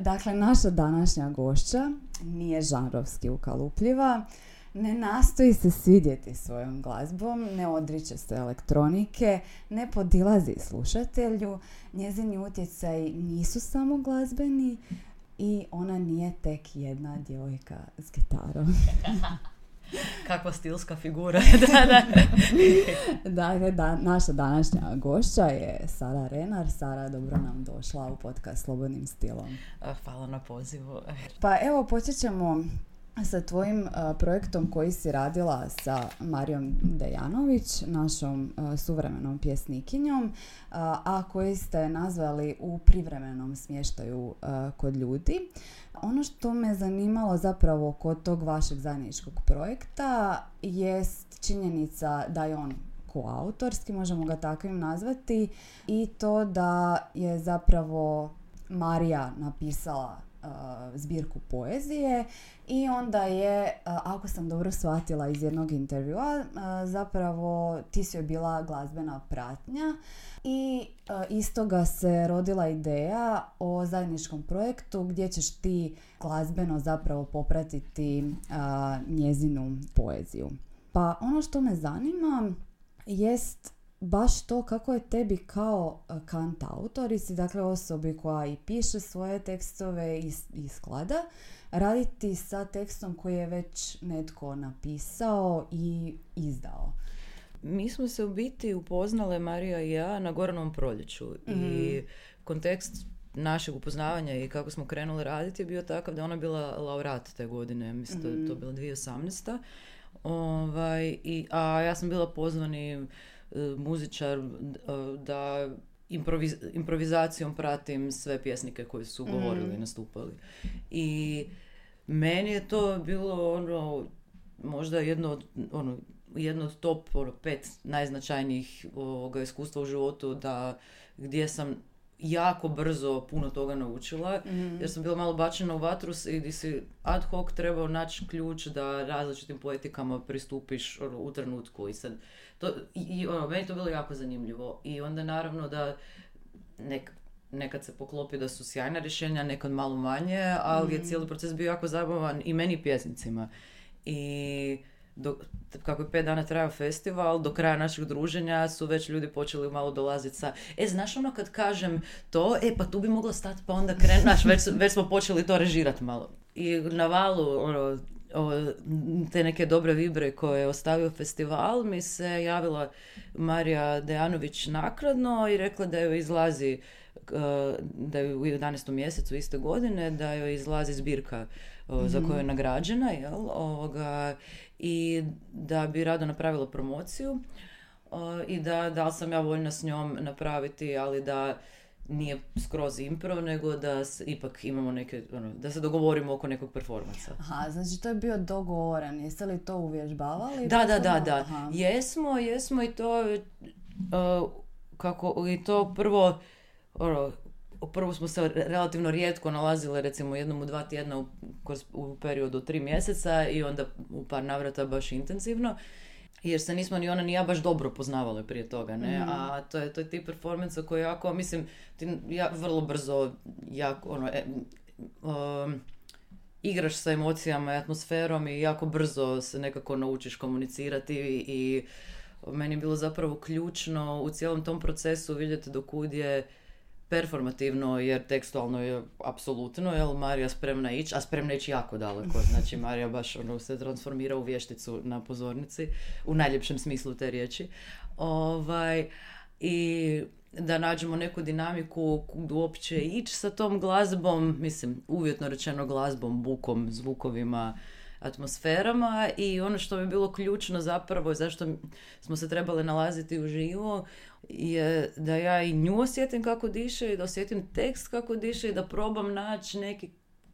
Dakle, naša današnja gošća nije žanrovski ukalupljiva, ne nastoji se svidjeti svojom glazbom, ne odriče se elektronike, ne podilazi slušatelju, njezini utjecaj nisu samo glazbeni i ona nije tek jedna djevojka s gitarom. Kakva stilska figura. da, da. dakle, da, naša današnja gošća je Sara Renar. Sara, dobro nam došla u podcast Slobodnim stilom. Hvala na pozivu. Pa evo, počet ćemo sa tvojim projektom koji si radila sa Marijom Dejanović, našom suvremenom pjesnikinjom, a koji ste nazvali u privremenom smještaju kod ljudi. Ono što me zanimalo zapravo kod tog vašeg zajedničkog projekta jest činjenica da je on koautorski, možemo ga takvim nazvati, i to da je zapravo Marija napisala zbirku poezije i onda je, ako sam dobro shvatila iz jednog intervjua, zapravo ti si joj bila glazbena pratnja i iz toga se rodila ideja o zajedničkom projektu gdje ćeš ti glazbeno zapravo popratiti njezinu poeziju. Pa ono što me zanima jest baš to kako je tebi kao kant autorici, dakle osobi koja i piše svoje tekstove i, i sklada, raditi sa tekstom koji je već netko napisao i izdao. Mi smo se u biti upoznale, Marija i ja, na Goranom proljeću i mhm. kontekst našeg upoznavanja i kako smo krenuli raditi je bio takav da ona bila laureat te godine, mislim mm-hmm. to je bilo 2018. Ovaj, i, a ja sam bila pozvani e, muzičar e, da improviz, improvizacijom pratim sve pjesnike koji su govorili i mhm. nastupali. I meni je to bilo ono, možda jedno od, ono, jedno od top ono, pet najznačajnijih ovoga, iskustva u životu da gdje sam jako brzo puno toga naučila mm jer sam bila malo bačena u vatru i di si ad hoc trebao naći ključ da različitim poetikama pristupiš ono, u trenutku i sad to, i, ono, meni to bilo jako zanimljivo i onda naravno da nek, nekad se poklopi da su sjajna rješenja, nekad malo manje, ali je mhm. cijeli proces bio jako zabavan i meni pjesnicima. I do, kako je pet dana trajao festival, do kraja našeg druženja su već ljudi počeli malo dolaziti sa, e, znaš ono kad kažem to, e, pa tu bi mogla stati, pa onda krenaš, već, već smo počeli to režirati malo. I na valu, ono, te neke dobre vibre koje je ostavio festival, mi se javila Marija Dejanović nakladno i rekla da joj izlazi da je u 11. mjesecu iste godine da joj izlazi zbirka za koju je mhm. nagrađena jel, ovoga, i da bi rado napravila promociju i da, da li sam ja voljna s njom napraviti, ali da nije skroz impro, nego da ipak imamo neke, ono, da se dogovorimo oko nekog performansa. Aha, znači to je bio dogovoran. Jeste li to uvježbavali? Da, da, da, da. Jesmo, jesmo i to uh, kako, i to prvo ono, prvo smo se relativno rijetko nalazile recimo jednom u dva tjedna u, u periodu tri mjeseca i onda u par navrata baš intenzivno jer se nismo ni ona ni ja baš dobro poznavale prije toga, ne? Mhm. A to je, to je tip performansa koji jako, mislim, ti ja, vrlo brzo jako, ono, e, um, igraš sa emocijama i atmosferom i jako brzo se nekako naučiš komunicirati i, i meni je bilo zapravo ključno u cijelom tom procesu vidjeti do kud je performativno jer tekstualno je apsolutno, jel Marija spremna ići, a spremna ići jako daleko. Znači Marija baš ono, se transformira u vješticu na pozornici, u najljepšem smislu te riječi. Ovaj, I da nađemo neku dinamiku uopće ići sa tom glazbom, mislim, uvjetno rečeno glazbom, bukom, zvukovima, atmosferama i ono što bi bilo ključno zapravo zašto smo se trebali nalaziti u živo je da ja i nju osjetim kako diše i da osjetim tekst kako diše i da probam naći neki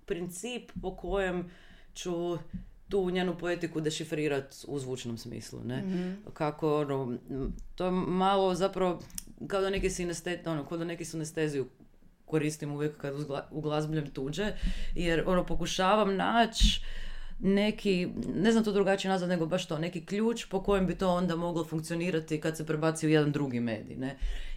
princip po kojem ću tu njenu poetiku dešifrirati u zvučnom smislu, ne? mm Kako, ono, to je malo zapravo kao da neki sinesteziju, ono, kao da neki sinesteziju koristim uvijek kad uglazbljem tuđe, jer ono, pokušavam naći neki, ne znam to drugačije nazvat nego baš to, neki ključ po kojem bi to onda moglo funkcionirati kad se prebaci u jedan drugi medij, ne.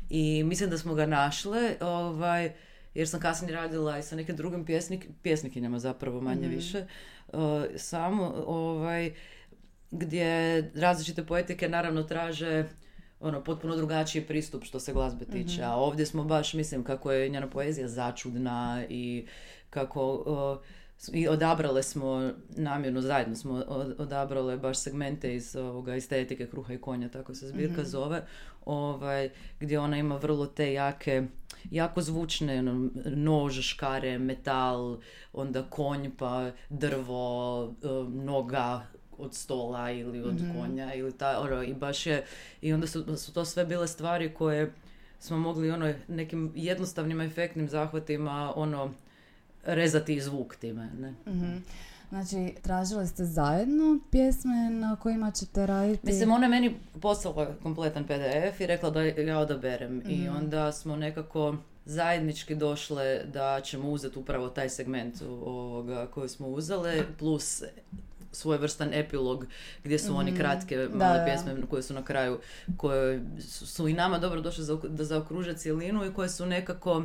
I mislim da smo ga našle, ovaj, jer sam kasnije radila i sa nekim drugim pjesnik, pjesnikinjama zapravo manje Mhm. više, uh, samo ovaj, gdje različite poetike naravno traže ono, potpuno drugačiji pristup što se glazbe tiče, a ovdje smo baš, mislim, kako je njena poezija začudna i kako uh, i odabrale smo namjerno zajedno smo od- odabrale baš segmente iz ovoga estetike kruha i konja tako se zbirka zove ovaj gdje ona ima vrlo te jake jako zvučne ono, nož, škare, metal, onda konj pa drvo, eh, noga od stola ili od konja ili ta, ono, i baš je i onda su, su to sve bile stvari koje smo mogli ono nekim jednostavnim efektnim zahvatima ono rezati i zvuk time, ne? Mhm. Znači, tražili ste zajedno pjesme na kojima ćete raditi? Mislim, ona je meni poslala kompletan PDF i rekla da ja odaberem. I Mhm. onda smo nekako zajednički došle da ćemo uzeti upravo taj segment ovoga koji smo uzele, plus svojevrstan epilog gdje su oni kratke male Mhm. Da, da. pjesme koje su na kraju, koje su, su i nama dobro došle za, da zaokruže cjelinu i koje su nekako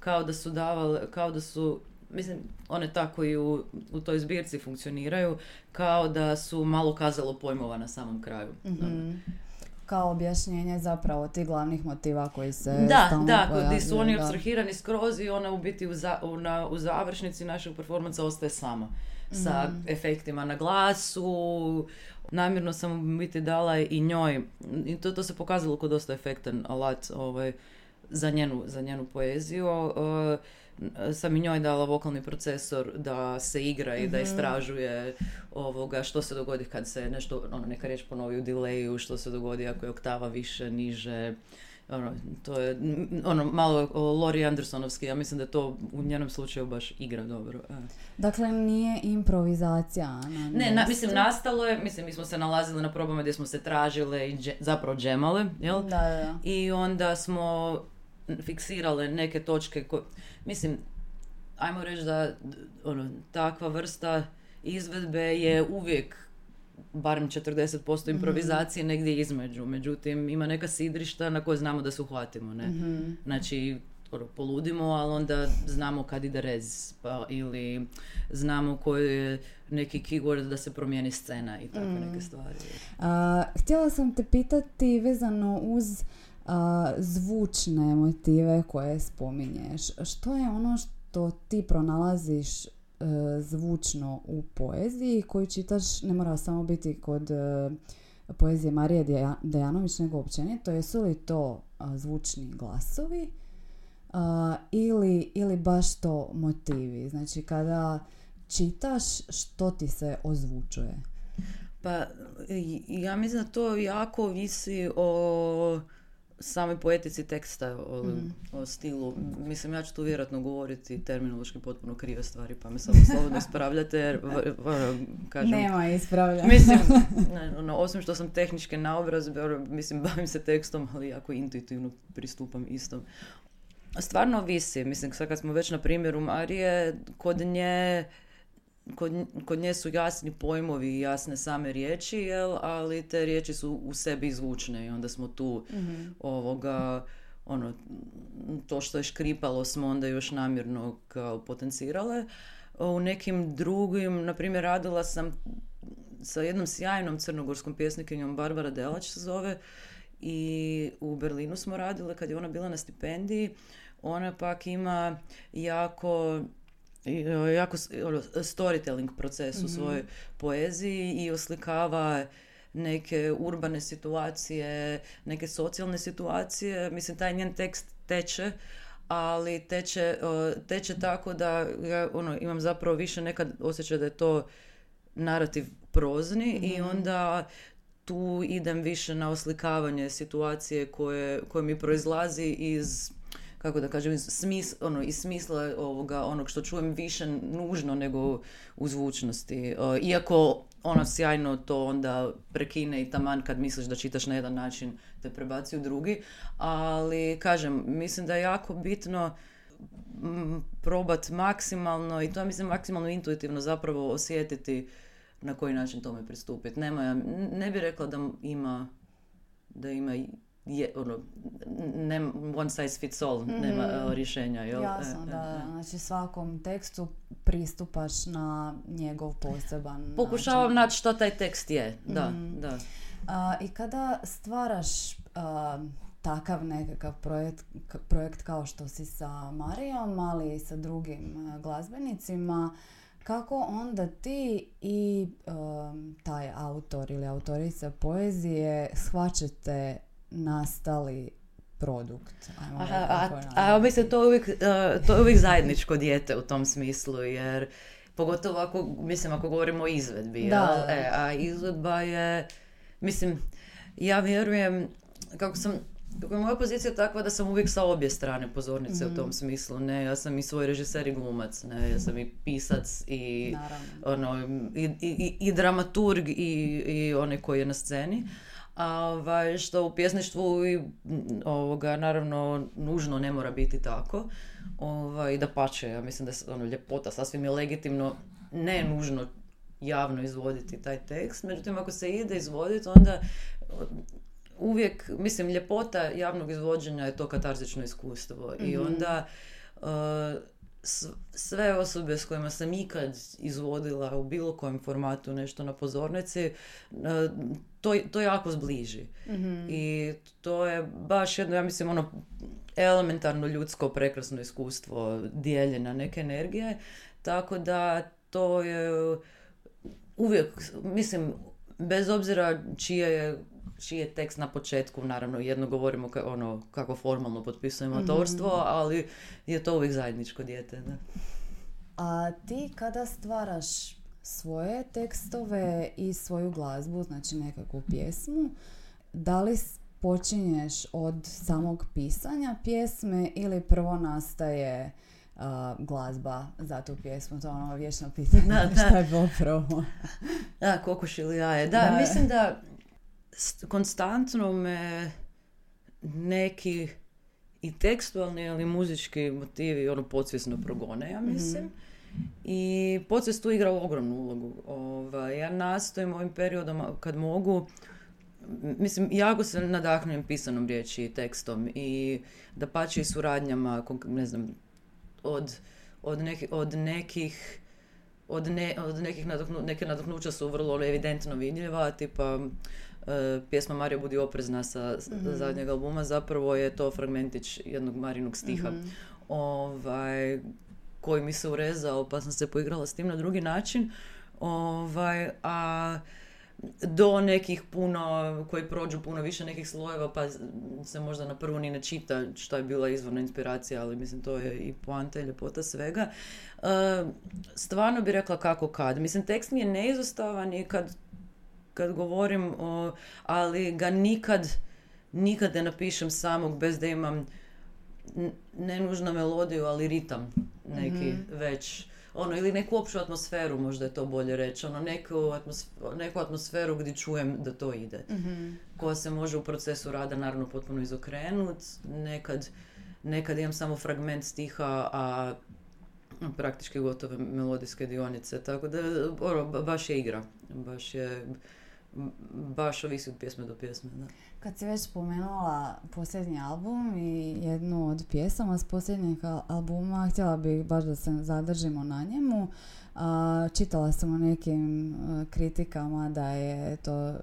kao da su davale, kao da su mislim, one tako i u, u toj zbirci funkcioniraju, kao da su malo kazalo pojmova na samom kraju. Mhm. Kao objašnjenje zapravo tih glavnih motiva koji se Da, stalno da, gdje pojavljuju, su oni abstrahirani skroz i ona u biti u, za- u, na, u završnici našeg performansa ostaje sama. Sa Mhm. efektima na glasu, namjerno sam u biti dala i njoj, i to, to se pokazalo kao dosta efektan alat ovaj, za, njenu, za njenu poeziju. Uh, sam i njoj dala vokalni procesor da se igra i da Mhm. istražuje ovoga što se dogodi kad se nešto, ono, neka riječ ponovi u delayu, što se dogodi ako je oktava više, niže, ono, to je ono, malo Lori Andersonovski, ja mislim da to u njenom slučaju baš igra dobro. e. Dakle, nije improvizacija na Ne, na, mislim, nastalo je, mislim, mi smo se nalazili na probama gdje smo se tražile i dže- zapravo džemale, jel? Da, da, da. I onda smo fiksirale neke točke ko, mislim, ajmo reći da ono, takva vrsta izvedbe je uvijek barem 40% improvizacije negdje između. Međutim, ima neka sidrišta na koje znamo da se uhvatimo, ne? Mhm. Znači, ono, poludimo, ali onda znamo kad ide rez, pa, ili znamo koji je neki keyword da se promijeni scena i tako neke stvari. A, htjela sam te pitati vezano uz zvučne motive koje spominješ. Što je ono što ti pronalaziš e, zvučno u poeziji koju čitaš, ne mora samo biti kod e, poezije Marije Deja- Dejanović, nego općenito. Jesu li to zvučni glasovi ili, ili baš to motivi? Znači, kada čitaš, što ti se ozvučuje? Pa, ja mislim da to jako visi o samoj poetici teksta, o, o stilu. Mislim, ja ću tu vjerojatno govoriti terminološki potpuno krive stvari, pa me samo slobodno ispravljate, jer, v- v- kažem, Nema ispravljanja. Mislim, ne, ono, osim što sam tehničke naobrazbe, ono, mislim, bavim se tekstom, ali jako intuitivno pristupam istom. Stvarno visi, mislim, sad kad smo već na primjeru Marije, kod nje, kod, kod nje su jasni pojmovi i jasne same riječi, jel, ali te riječi su u sebi zvučne i onda smo tu ovoga, ono, to što je škripalo smo onda još namjerno kao potencirale. U nekim drugim, na primjer, radila sam sa jednom sjajnom crnogorskom pjesnikinjom, Barbara Delać se zove, i u Berlinu smo radile kad je ona bila na stipendiji. Ona pak ima jako i, e, jako ono, storytelling proces u svojoj poeziji i oslikava neke urbane situacije, neke socijalne situacije. Mislim, taj njen tekst teče, ali teče, e, teče tako da ja ono, imam zapravo više nekad osjećaj da je to narativ prozni i onda tu idem više na oslikavanje situacije koje, koje mi proizlazi iz kako da kažem, smis, ono, iz smisla ovoga, onog što čujem više nužno nego u zvučnosti. E, iako ono sjajno to onda prekine i taman kad misliš da čitaš na jedan način te prebaci u drugi, ali kažem, mislim da je jako bitno mm, probat maksimalno i to ja mislim maksimalno intuitivno zapravo osjetiti na koji način tome pristupiti. Nema, ne bi rekla da ima da ima je, ono, ne, one size fits all, nema Mhm. e, rješenja, jel? Jasno, E, e, da. e. Znači svakom tekstu pristupaš na njegov poseban Pokušavam način. naći što taj tekst je, da, Mhm. da. A, I kada stvaraš a, takav nekakav projekt, projekt kao što si sa Marijom, ali i sa drugim a, glazbenicima, kako onda ti i um, taj autor ili autorica poezije shvaćate nastali produkt? Ajmo Aha, a, a, nazvati. mislim, to je, uvijek, e, to je uvijek zajedničko dijete u tom smislu, jer pogotovo ako, mislim, ako govorimo o izvedbi, Da. E, a izvedba je, mislim, ja vjerujem, kako sam, kako je moja pozicija takva da sam uvijek sa obje strane pozornice Mhm. u tom smislu, ne, ja sam i svoj režiser i glumac, ne, ja sam i pisac i Naravno. ono, i, i, i dramaturg i, i onaj koji je na sceni. Ovaj, što u pjesništvu i, ovoga, naravno, nužno ne mora biti tako. Ovaj, da pače, ja mislim da je ono, ljepota sasvim je legitimno, ne nužno javno izvoditi taj tekst. Međutim, ako se ide izvoditi, onda uvijek, mislim, ljepota javnog izvođenja je to katarzično iskustvo. I Mhm. onda uh, sve osobe s kojima sam ikad izvodila u bilo kojem formatu nešto na pozornici, uh, to, to jako zbliži. Mhm. I to je baš jedno, ja mislim, ono elementarno ljudsko prekrasno iskustvo dijeljena neke energije, tako da to je uvijek, mislim, bez obzira čije je čiji je tekst na početku, naravno jedno govorimo ka, ono, kako formalno potpisujemo Mhm. autorstvo, ali je to uvijek zajedničko dijete. Da. A ti kada stvaraš svoje tekstove i svoju glazbu, znači nekakvu pjesmu, da li počinješ od samog pisanja pjesme ili prvo nastaje a, glazba za tu pjesmu? To je ono vječno pitanje. Da, da. Šta je bilo prvo? Da, kokoš ili jaje. Da, Da. mislim da konstantno me neki i tekstualni, ali i muzički motivi ono podsvjesno progone, ja mislim. I podsvijest tu igra ogromnu ulogu. Ovaj, ja nastojim ovim periodom kad mogu Mislim, jako se nadahnujem pisanom riječi i tekstom i da pače i suradnjama, ne znam, od, od, neki- od nekih od, ne, od nekih nadahnu, neke nadahnuća su vrlo evidentno vidljiva, tipa pjesma Marija budi oprezna sa Mhm. zadnjeg albuma, zapravo je to fragmentić jednog Marinog stiha Mhm. ovaj, koji mi se urezao pa sam se poigrala s tim na drugi način. Ovaj, a do nekih puno, koji prođu puno više nekih slojeva pa se možda na prvu ni ne čita što je bila izvorna inspiracija, ali mislim to je i poanta i ljepota svega. E, stvarno bi rekla kako kad. Mislim, tekst mi je neizostavan i kad, kad govorim, o, ali ga nikad, nikad ne napišem samog bez da imam ne nužno melodiju, ali ritam neki Mhm. već. Ono, ili neku opću atmosferu, možda je to bolje reći. Ono, neku, atmosf- neku atmosferu gdje čujem da to ide. Mhm. Koja se može u procesu rada naravno potpuno izokrenut. Nekad, nekad imam samo fragment stiha, a praktički gotove melodijske dionice. Tako da, ono, ba- baš je igra. Baš je, baš ovisi od pjesme do pjesme. Da. Kad si već spomenula posljednji album i jednu od pjesama s posljednjeg al- albuma, htjela bih baš da se zadržimo na njemu. A, čitala sam o nekim e, kritikama da je to, e,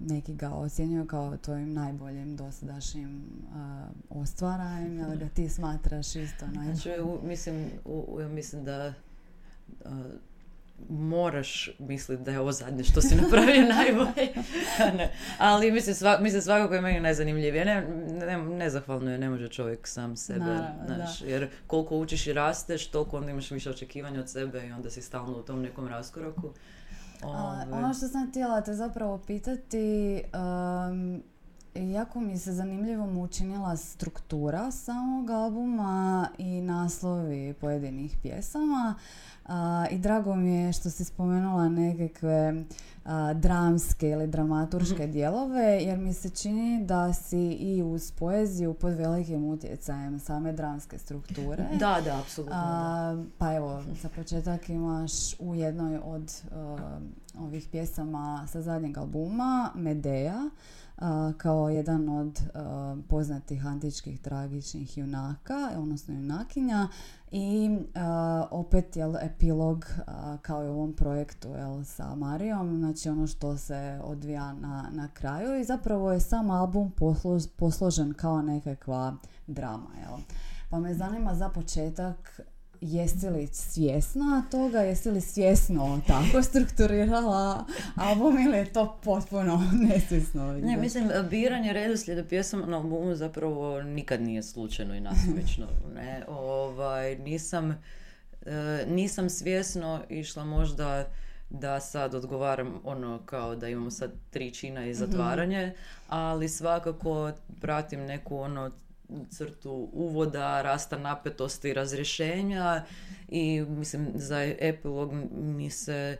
neki ga ocjenjuju kao tvojim najboljim dosadašnjim a, ostvarajem, ali ga ti smatraš isto najboljim. Znači, u- mislim, u, u- mislim da a, moraš misliti da je ovo zadnje što si napravio najbolje. ne. Ali mislim, sva, mislim svakako je meni najzanimljivije. Ne, ne, nezahvalno je, ne može čovjek sam sebe. Naravno, znaš, jer koliko učiš i rasteš, toliko onda imaš više očekivanja od sebe i onda si stalno u tom nekom raskoraku. A, Ovaj, ono što sam htjela te zapravo pitati, um, jako mi se zanimljivom učinila struktura samog albuma i naslovi pojedinih pjesama. A, I drago mi je što si spomenula nekakve a, dramske ili dramaturške dijelove, jer mi se čini da si i uz poeziju pod velikim utjecajem same dramske strukture. Da, da, apsolutno. A, pa evo, za početak imaš u jednoj od uh, ovih pjesama sa zadnjeg albuma, Medea, kao jedan od poznatih antičkih tragičnih junaka, odnosno junakinja i opet jel, epilog kao i u ovom projektu jel, sa Marijom, znači ono što se odvija na, na kraju i zapravo je sam album posložen kao nekakva drama. Jel. Pa me zanima za početak jesi li svjesna toga, jesi li svjesno tako strukturirala album ili je to potpuno nesvjesno? Ne, mislim, biranje redoslijeda pjesama na albumu zapravo nikad nije slučajno i nasmično. Ne, ovaj, nisam, e, nisam svjesno išla možda da sad odgovaram ono kao da imamo sad tri čina i mhm. zatvaranje, ali svakako pratim neku ono crtu uvoda, rasta napetosti i razrješenja i mislim za epilog mi se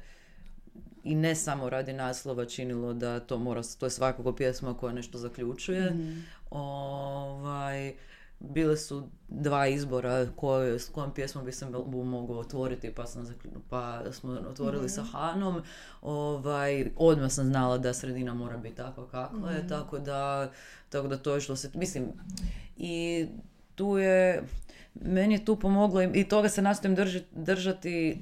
i ne samo radi naslova činilo da to mora, to je svakako pjesma koja nešto zaključuje. mm Ovaj, bile su dva izbora koje, s kojom pjesmom bi se mogao otvoriti pa, sam, pa smo otvorili sa mhm. Hanom ovaj, odmah sam znala da sredina mora biti takva kakva je mhm. tako da, tako da to je što se mislim i tu je meni je tu pomoglo i toga se nastojim držati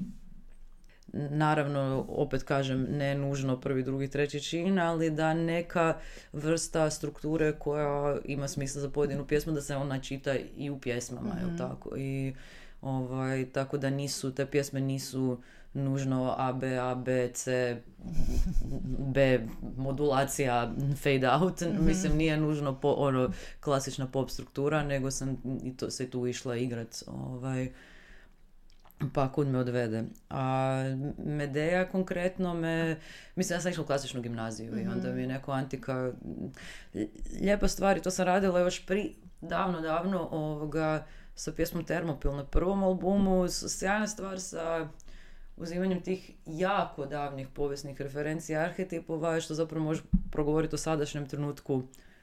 naravno, opet kažem, ne nužno prvi, drugi, treći čin, ali da neka vrsta strukture koja ima smisla za pojedinu pjesmu, da se ona čita i u pjesmama, mm tako? I ovaj, tako da nisu, te pjesme nisu nužno A, B, A, B, C, B, modulacija, fade out. mm Mislim, nije nužno po, ono, klasična pop struktura, nego sam i to, se tu išla igrat. Ovaj, pa kud me odvede. A Medeja konkretno me, mislim ja sam išla u klasičnu gimnaziju i onda mhm. mi je neko antika, lijepa stvar i to sam radila još pri, davno, davno ovoga, sa pjesmom Termopil na prvom albumu, sjajna stvar sa uzimanjem tih jako davnih povijesnih referencija arhetipova što zapravo može progovoriti o sadašnjem trenutku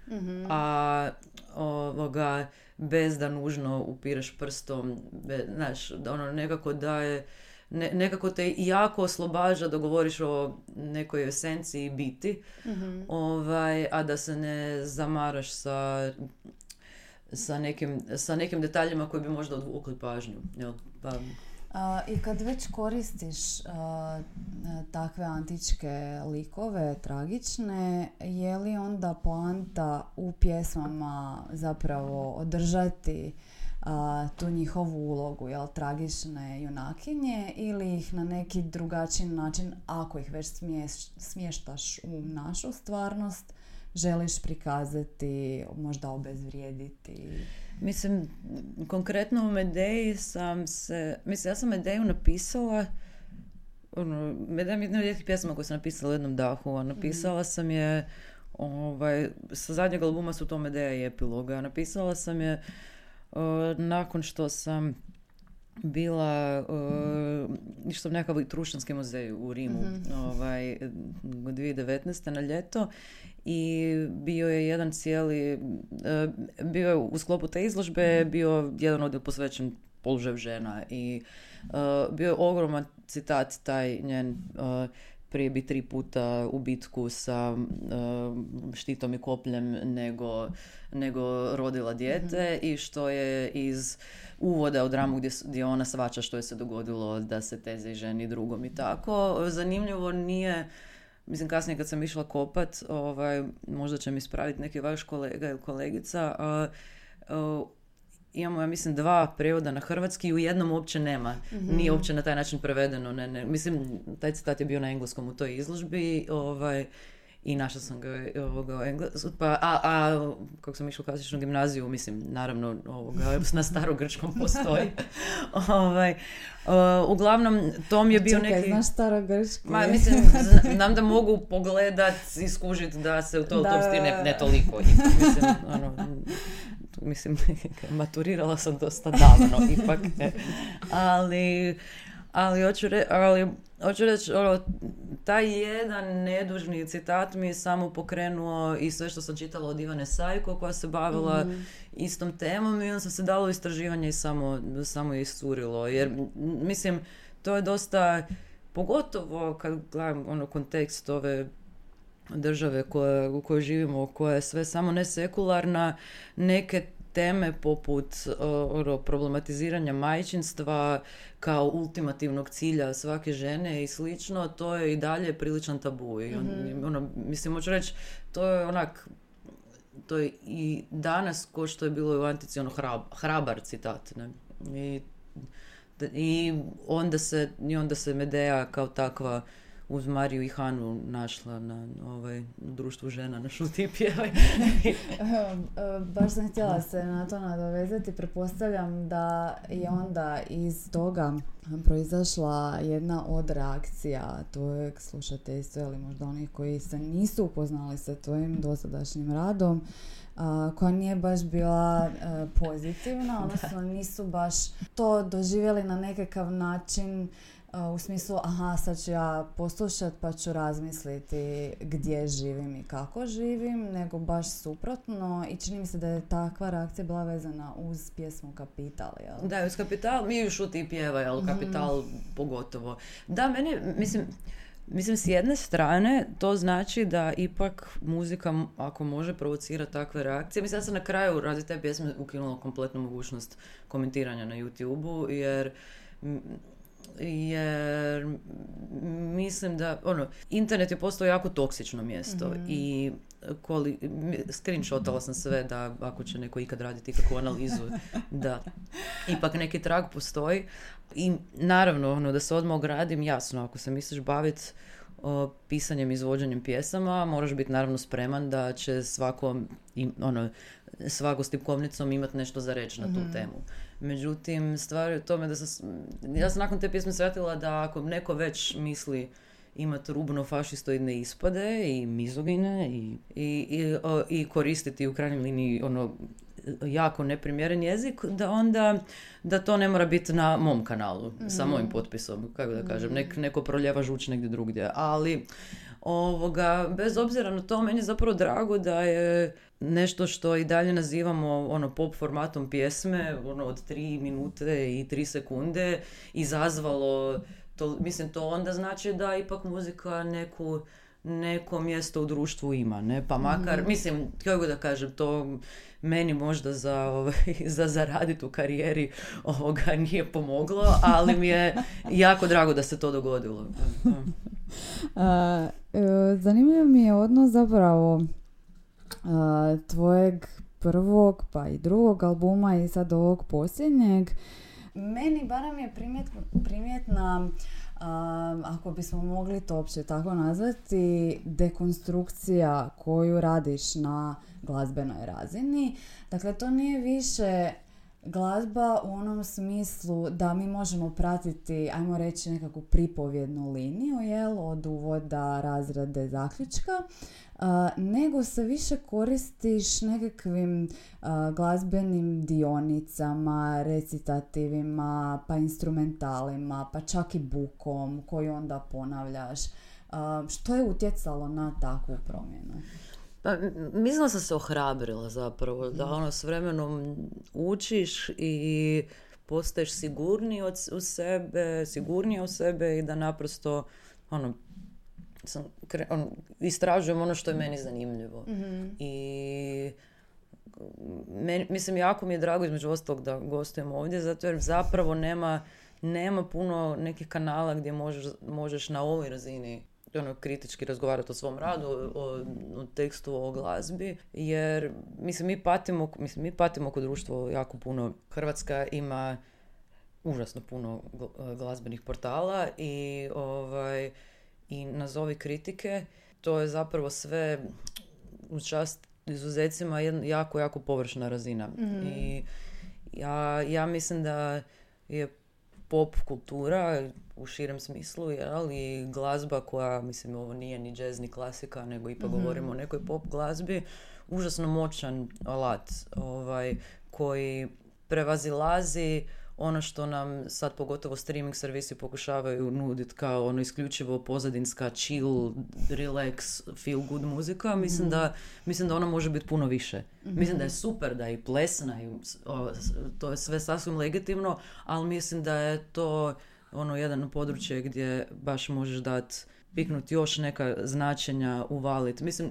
mm a ovoga bez da nužno upireš prstom, be, znaš, da ono nekako da je, ne, nekako te jako oslobađa da govoriš o nekoj esenciji biti, mm ovaj, a da se ne zamaraš sa, sa, nekim, sa nekim detaljima koji bi možda odvukli pažnju. Jel? Pa, I kad već koristiš takve antičke likove, tragične, je li onda poanta u pjesmama zapravo održati tu njihovu ulogu, jel, tragične junakinje ili ih na neki drugačiji način, ako ih već smještaš u našu stvarnost, želiš prikazati, možda obezvrijediti? Mislim, konkretno u Medeji sam se, mislim, ja sam Medeju napisala, ono, Medeja je jedna od pjesama koju sam napisala u jednom dahu, a napisala sam je, ovaj, sa zadnjeg albuma su to Medeja i epiloga, napisala sam je nakon što sam bila uh, išla u nekakav trušanski muzej u Rimu mm-hmm. ovaj, 2019. na ljeto i bio je jedan cijeli, uh, bio je u sklopu te izložbe, mm bio jedan odjel posvećen položaju žena i uh, bio je ogroman citat taj njen uh, prije bi tri puta u bitku sa štitom i kopljem nego, nego rodila dijete mm i što je iz uvoda u dramu gdje, gdje ona svača što je se dogodilo da se teze ženi drugom i tako. Zanimljivo nije Mislim, kasnije kad sam išla kopat, ovaj, možda će mi ispraviti neki vaš kolega ili kolegica, uh, imamo, ja mislim, dva prevoda na hrvatski i u jednom uopće nema. mm Nije uopće na taj način prevedeno. Ne, ne. Mislim, taj citat je bio na engleskom u toj izložbi. Ovaj, i našla sam ga ovoga, pa, a, a kako sam išla u klasičnu gimnaziju, mislim, naravno, ovoga, na starogrčkom postoji. ovaj, uglavnom, tom je bio Čekaj, neki... znaš starogrčki? Ma, mislim, znam da mogu pogledat i skužit da se u to, da, ne, ne toliko. mislim, ono, mislim, maturirala sam dosta davno, ipak. Ali, ali hoću, re, ali hoću reći, ono, taj jedan nedužni citat mi je samo pokrenuo i sve što sam čitala od Ivane Sajko koja se bavila mm istom temom i onda sam se dalo istraživanje i samo, samo je iscurilo. Jer, mislim, to je dosta, pogotovo kad gledam ono kontekst ove države koje, u kojoj živimo, koja je sve samo ne sekularna, neke teme poput uh, problematiziranja majčinstva kao ultimativnog cilja svake žene i slično, to je i dalje priličan tabu. I Mhm. ono, mislim, hoću reći, to je onak, to je i danas ko što je bilo u Antici, ono hrab, hrabar citat, ne? I, i onda se, i onda se Medea kao takva uz Mariju i Hanu našla na ovaj, društvu žena na šuti i pjevaj. Baš sam htjela se na to nadovezati. Pretpostavljam da je onda iz toga proizašla jedna od reakcija tvojeg slušateljstva ili možda onih koji se nisu upoznali sa tvojim dosadašnjim radom a, koja nije baš bila e, pozitivna, odnosno nisu baš to doživjeli na nekakav način u smislu, aha, sad ću ja poslušat pa ću razmisliti gdje živim i kako živim, nego baš suprotno. I čini mi se da je takva reakcija bila vezana uz pjesmu Kapital, jel? Da, uz Kapital, mi ju šuti i pjeva, jel, Kapital pogotovo. Da, meni, mislim, Mislim, s jedne strane, to znači da ipak muzika, ako može provocirati takve reakcije, mislim, ja sam na kraju radi te pjesme ukinula kompletnu mogućnost komentiranja na YouTube-u, jer jer mislim da, ono, internet je postao jako toksično mjesto i koli, screenshotala sam sve da ako će neko ikad raditi ikakvu analizu da ipak neki trag postoji. I naravno ono, da se odmah ogradim jasno ako se misliš baviti pisanjem i izvođenjem pjesama moraš biti naravno spreman da će svako ono, svako s tipkovnicom imati nešto za reći na tu temu. Međutim, stvar je u tome da sam, ja sam nakon te pjesme shvatila da ako neko već misli imati rubno fašistoidne ispade i mizogine i, i, i, i koristiti u krajnjoj liniji ono jako neprimjeren jezik, da onda da to ne mora biti na mom kanalu sa mojim potpisom, kako da kažem, nek, neko proljeva žuč negdje drugdje, ali ovoga, bez obzira na to, meni je zapravo drago da je nešto što i dalje nazivamo ono pop formatom pjesme, ono od tri minute i tri sekunde, izazvalo, to, mislim to onda znači da ipak muzika neku neko mjesto u društvu ima, ne? Pa makar, mislim, kako da kažem, to meni možda za, ovaj, za zaraditi u karijeri ovoga nije pomoglo, ali mi je jako drago da se to dogodilo. A, zanimljivo mi je odnos zapravo a, tvojeg prvog pa i drugog albuma i sad ovog posljednjeg. Meni barem je primjet, primjetna ako bismo mogli to uopće tako nazvati, dekonstrukcija koju radiš na glazbenoj razini. Dakle, to nije više glazba u onom smislu da mi možemo pratiti, ajmo reći, nekakvu pripovjednu liniju, od uvoda, razrade, zaključka, nego se više koristiš nekakvim glazbenim dionicama, recitativima, pa instrumentalima, pa čak i bukom koju onda ponavljaš. što je utjecalo na takvu promjenu? Pa, mislim da sam se ohrabrila zapravo, da ono s vremenom učiš i postaješ sigurniji od, u sebe, sigurnije u sebe i da naprosto ono, sam on, istražujem ono što je meni zanimljivo. Mhm. I meni, mislim, jako mi je drago između ostalog da gostujem ovdje, zato jer zapravo nema, nema puno nekih kanala gdje možeš, možeš na ovoj razini ono, kritički razgovarati o svom radu, o, o, tekstu, o glazbi, jer mislim mi patimo, mislim mi patimo kod društvo jako puno. Hrvatska ima užasno puno glazbenih portala i ovaj i nazovi kritike, to je zapravo sve u čast izuzecima jako, jako površna razina. Mhm. I ja, ja mislim da je pop kultura u širem smislu, ali glazba koja, mislim, ovo nije ni jazz ni klasika, nego ipak mm govorimo o nekoj pop glazbi, užasno moćan alat ovaj, koji prevazilazi ono što nam sad pogotovo streaming servisi pokušavaju nuditi kao ono isključivo pozadinska chill, relax, feel good muzika, mislim, mm da, mislim da ona može biti puno više. mm Mislim da je super, da je i plesna i o, to je sve sasvim legitimno, ali mislim da je to ono jedan područje gdje baš možeš dati piknuti još neka značenja, uvaliti. Mislim,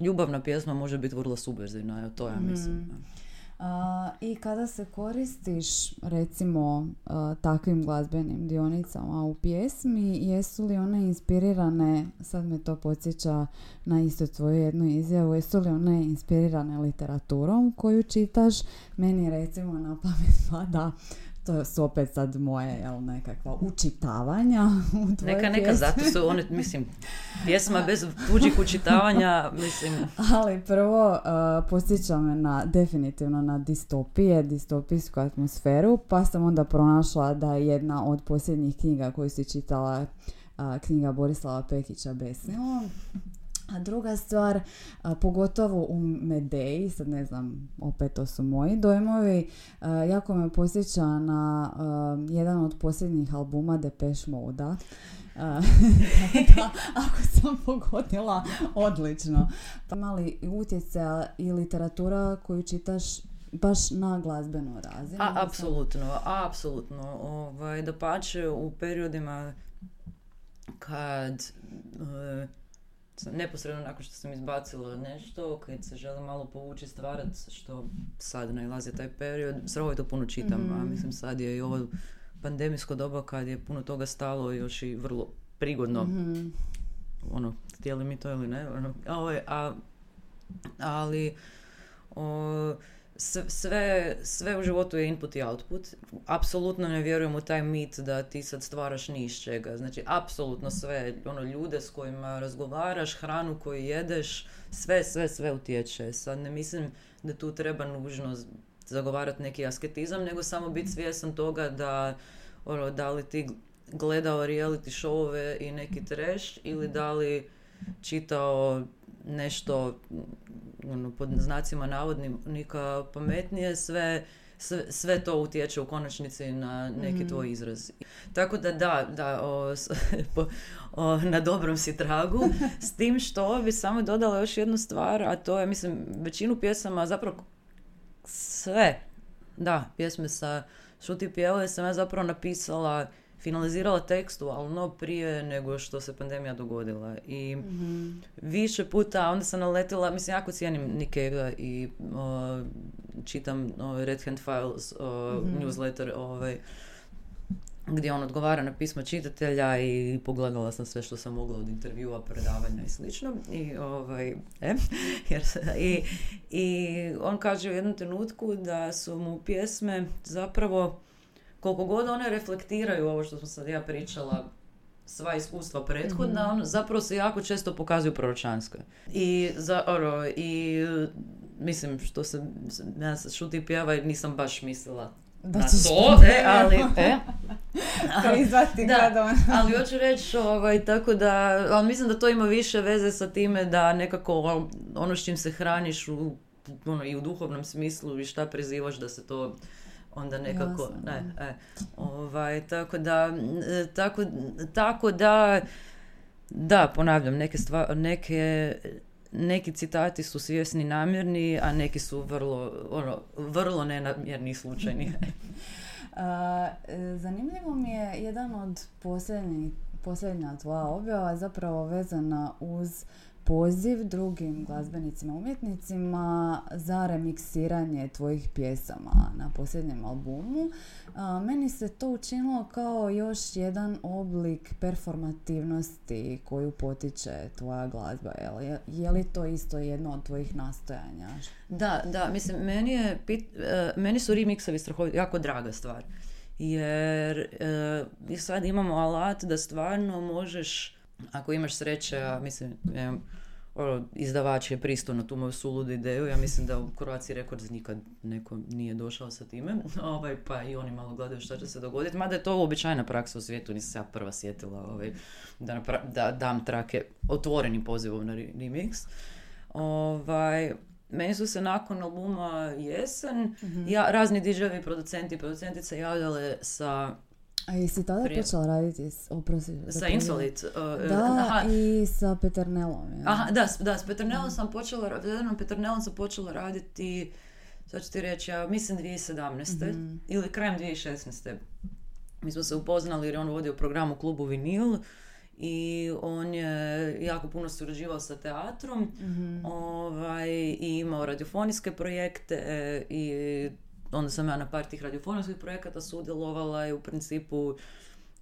ljubavna pjesma može biti vrlo subverzivna, to ja mislim. Mhm. I kada se koristiš recimo takvim glazbenim dionicama u pjesmi, jesu li one inspirirane, sad me to podsjeća na isto tvoju jednu izjavu, jesu li one inspirirane literaturom koju čitaš? Meni recimo na pamet pada to su opet sad moje jel, nekakva učitavanja u tvoje Neka, neka, zato su one, mislim, pjesma bez tuđih učitavanja, mislim. Ali prvo, uh, posjeća me na, definitivno na distopije, distopijsku atmosferu, pa sam onda pronašla da je jedna od posljednjih knjiga koju si čitala uh, knjiga Borislava Pekića Besnilo, a druga stvar, pogotovo u Medeji, sad ne znam, opet to su moji dojmovi, jako me posjeća na jedan od posljednjih albuma Depeche Mode. ako sam pogodila, odlično. Pa imali utjecaja i literatura koju čitaš baš na glazbenu razinu? A, apsolutno, apsolutno. Ovaj, da pače u periodima kad neposredno nakon što sam izbacila nešto, kad se želim malo povući stvarat, što sad najlazi taj period, to puno čitam, a mhm. mislim sad je i ovo pandemijsko doba kad je puno toga stalo još i vrlo prigodno, mm ono, htjeli mi to ili ne, ono, a, a, ali o, sve, sve u životu je input i output. Apsolutno ne vjerujem u taj mit da ti sad stvaraš ni iz čega. Znači, apsolutno sve, ono, ljude s kojima razgovaraš, hranu koju jedeš, sve, sve, sve utječe. Sad ne mislim da tu treba nužno zagovarati neki asketizam, nego samo biti svjesan toga da, ono, da li ti gledao reality showove i neki trash ili da li čitao nešto ono, pod znacima navodnika pametnije, sve, sve, sve, to utječe u konačnici na neki mm. tvoj izraz. Tako da da, da o, o, na dobrom si tragu, s tim što bi samo dodala još jednu stvar, a to je, mislim, većinu pjesama, zapravo sve, da, pjesme sa Šuti pjevale sam ja zapravo napisala finalizirala tekstualno prije nego što se pandemija dogodila. I mm više puta onda sam naletila, mislim, jako cijenim Nikega i čitam o, Red Hand Files o, mm newsletter ovaj, gdje on odgovara na pismo čitatelja i pogledala sam sve što sam mogla od intervjua, predavanja i slično. I, ovaj, e, jer, i, I on kaže u jednom trenutku da su mu pjesme zapravo koliko god one reflektiraju ovo što smo sad ja pričala, sva iskustva prethodna, mm zapravo se jako često pokazuju proročanske. I, za, oro, i mislim, što se, ja se šuti pjeva i nisam baš mislila da na to, e, ali, e, da, ali hoću reći, ovaj, tako da, ali mislim da to ima više veze sa time da nekako ono s čim se hraniš u, ono, i u duhovnom smislu i šta prizivaš da se to onda nekako, ne, e, ovaj, tako da, tako, tako da, da, ponavljam, neke, stvar, neke, neki citati su svjesni namjerni, a neki su vrlo, ono, vrlo nenamjerni i slučajni. zanimljivo mi je jedan od posljednjih, posljednja tvoja objava zapravo vezana uz poziv drugim glazbenicima, umjetnicima za remiksiranje tvojih pjesama na posljednjem albumu. meni se to učinilo kao još jedan oblik performativnosti koju potiče tvoja glazba. Je, je li to isto jedno od tvojih nastojanja? Da, da, mislim, meni, je, e, meni su remiksovi strahoviti jako draga stvar. Jer uh, sad imamo alat da stvarno možeš ako imaš sreće, a mislim, ono, izdavač je pristo na tu moju suludu ideju. Ja mislim da u Croatia Records nikad neko nije došao sa time. Ovaj, pa i oni malo gledaju što će se dogoditi. Mada je to uobičajena praksa u svijetu. Nisam se ja prva sjetila ovaj, da, da dam trake otvorenim pozivom na remix. Ovaj, meni su se nakon albuma Jesen mm ja, razni DJ-evi, producenti i producentice javljale sa a jesi tada prije... počela raditi, oprosti, sa Insolite? Uh, da, aha. i sa Peternelom. Ja. Aha, da, da, s Peternelom sam počela, Peternelom sam počela raditi, sad ću ti reći, ja mislim 2017. Mm-hmm. ili krajem 2016. mi smo se upoznali jer je on vodio program u klubu Vinil i on je jako puno surađivao sa teatrom ovaj, i imao radiofonijske projekte e, i onda sam ja na par tih radiofonijskih projekata sudjelovala i u principu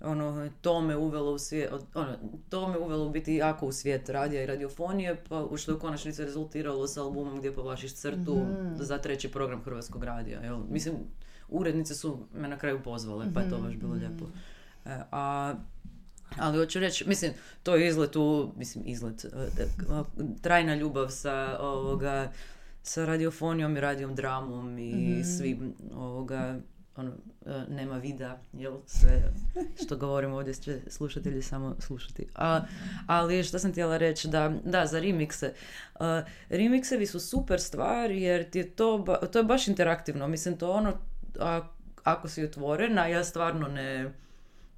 ono, to me uvelo u svijet, ono, to me uvelo biti jako u svijet radija i radiofonije, pa u što je u konačnici rezultiralo s albumom gdje povlašiš crtu Mhm. za treći program Hrvatskog radija. Jel? Mislim, urednice su me na kraju pozvale, pa je to baš bilo lijepo. E, a, ali hoću reći, mislim, to je izlet u, mislim, izlet, e, trajna ljubav sa ovoga, sa radiofonijom i radijom dramom i svim ovoga, ono, e, nema vida, jel, sve što govorim ovdje će slušatelji samo slušati. A, ali što sam htjela reći, da, da, za remikse. Uh, remiksevi su super stvar jer ti je to, ba- to je baš interaktivno. Mislim, to ono, a, ako si otvorena, ja stvarno ne,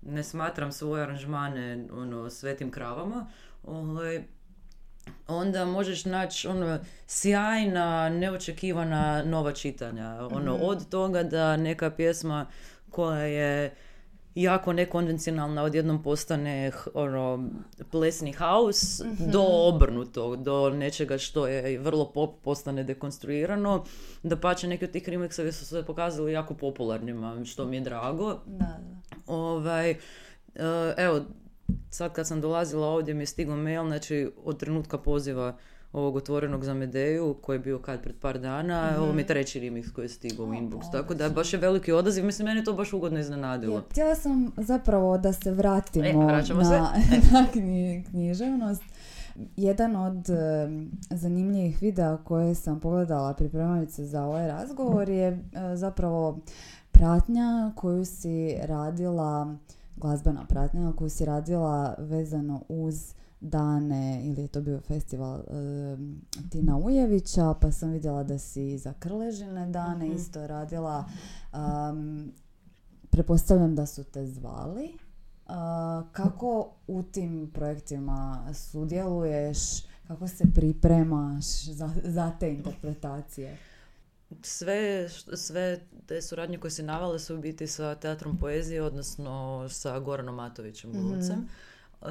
ne smatram svoje aranžmane ono, svetim kravama, ovaj, onda možeš naći ono, sjajna, neočekivana nova čitanja. Ono, Od toga da neka pjesma koja je jako nekonvencionalna odjednom postane ono, plesni haus do obrnutog, do nečega što je vrlo pop postane dekonstruirano. Da pače neki od tih remixeva su se pokazali jako popularnima, što mi je drago. Da, da. Ovaj, e, evo, sad kad sam dolazila ovdje mi je stigao mail, znači od trenutka poziva ovog otvorenog za Medeju, koji je bio kad pred par dana, ovo mi je treći remix koji je stigao u inbox, tako da baš je veliki odaziv, mislim, mene je to baš ugodno iznenadilo. Je, htjela sam zapravo da se vratimo E, na, se. na knji- književnost. Jedan od e, zanimljivih videa koje sam pogledala pripremajući se za ovaj razgovor je e, zapravo pratnja koju si radila, glazbena pratnja koju si radila vezano uz dane, ili je to bio festival e, Tina Ujevića, pa sam vidjela da si za Krležine dane Mhm. isto radila. Um, pretpostavljam da su te zvali. A, kako u tim projektima sudjeluješ? Kako se pripremaš za, za te interpretacije? Sve, sve te suradnje koje se navale su u biti sa teatrom poezije, odnosno sa Goranom Matovićem glumcem. E,